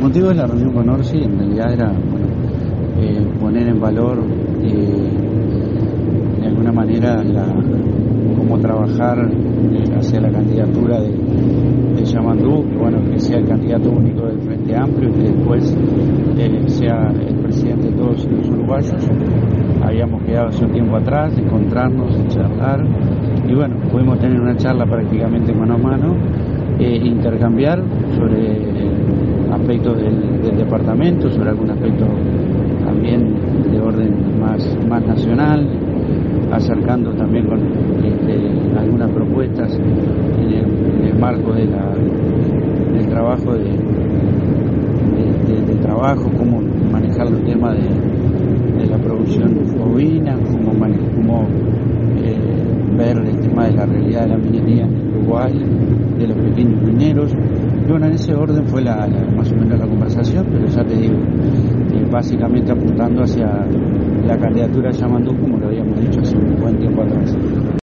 motivo de la reunión con Orsi en realidad era eh, poner en valor eh, de alguna manera cómo trabajar hacia la candidatura de, de Yamandú, que bueno, que sea el candidato único del Frente Amplio y que después eh, sea el presidente de todos los uruguayos. Habíamos quedado hace un tiempo atrás encontrarnos, charlar y bueno, pudimos tener una charla prácticamente mano a mano, eh, intercambiar sobre aspectos del, departamento, sobre algún aspecto también de orden más, más nacional, acercando también con este, algunas propuestas en el, marco del trabajo de, trabajo, cómo manejar el tema de, la producción bovina, cómo, cómo eh, ver el tema de la realidad de la minería en Uruguay, de los pequeños mineros. Bueno, en ese orden fue la, más o menos la conversación, pero ya te digo, eh, básicamente apuntando hacia la candidatura de Yamandú, como lo habíamos dicho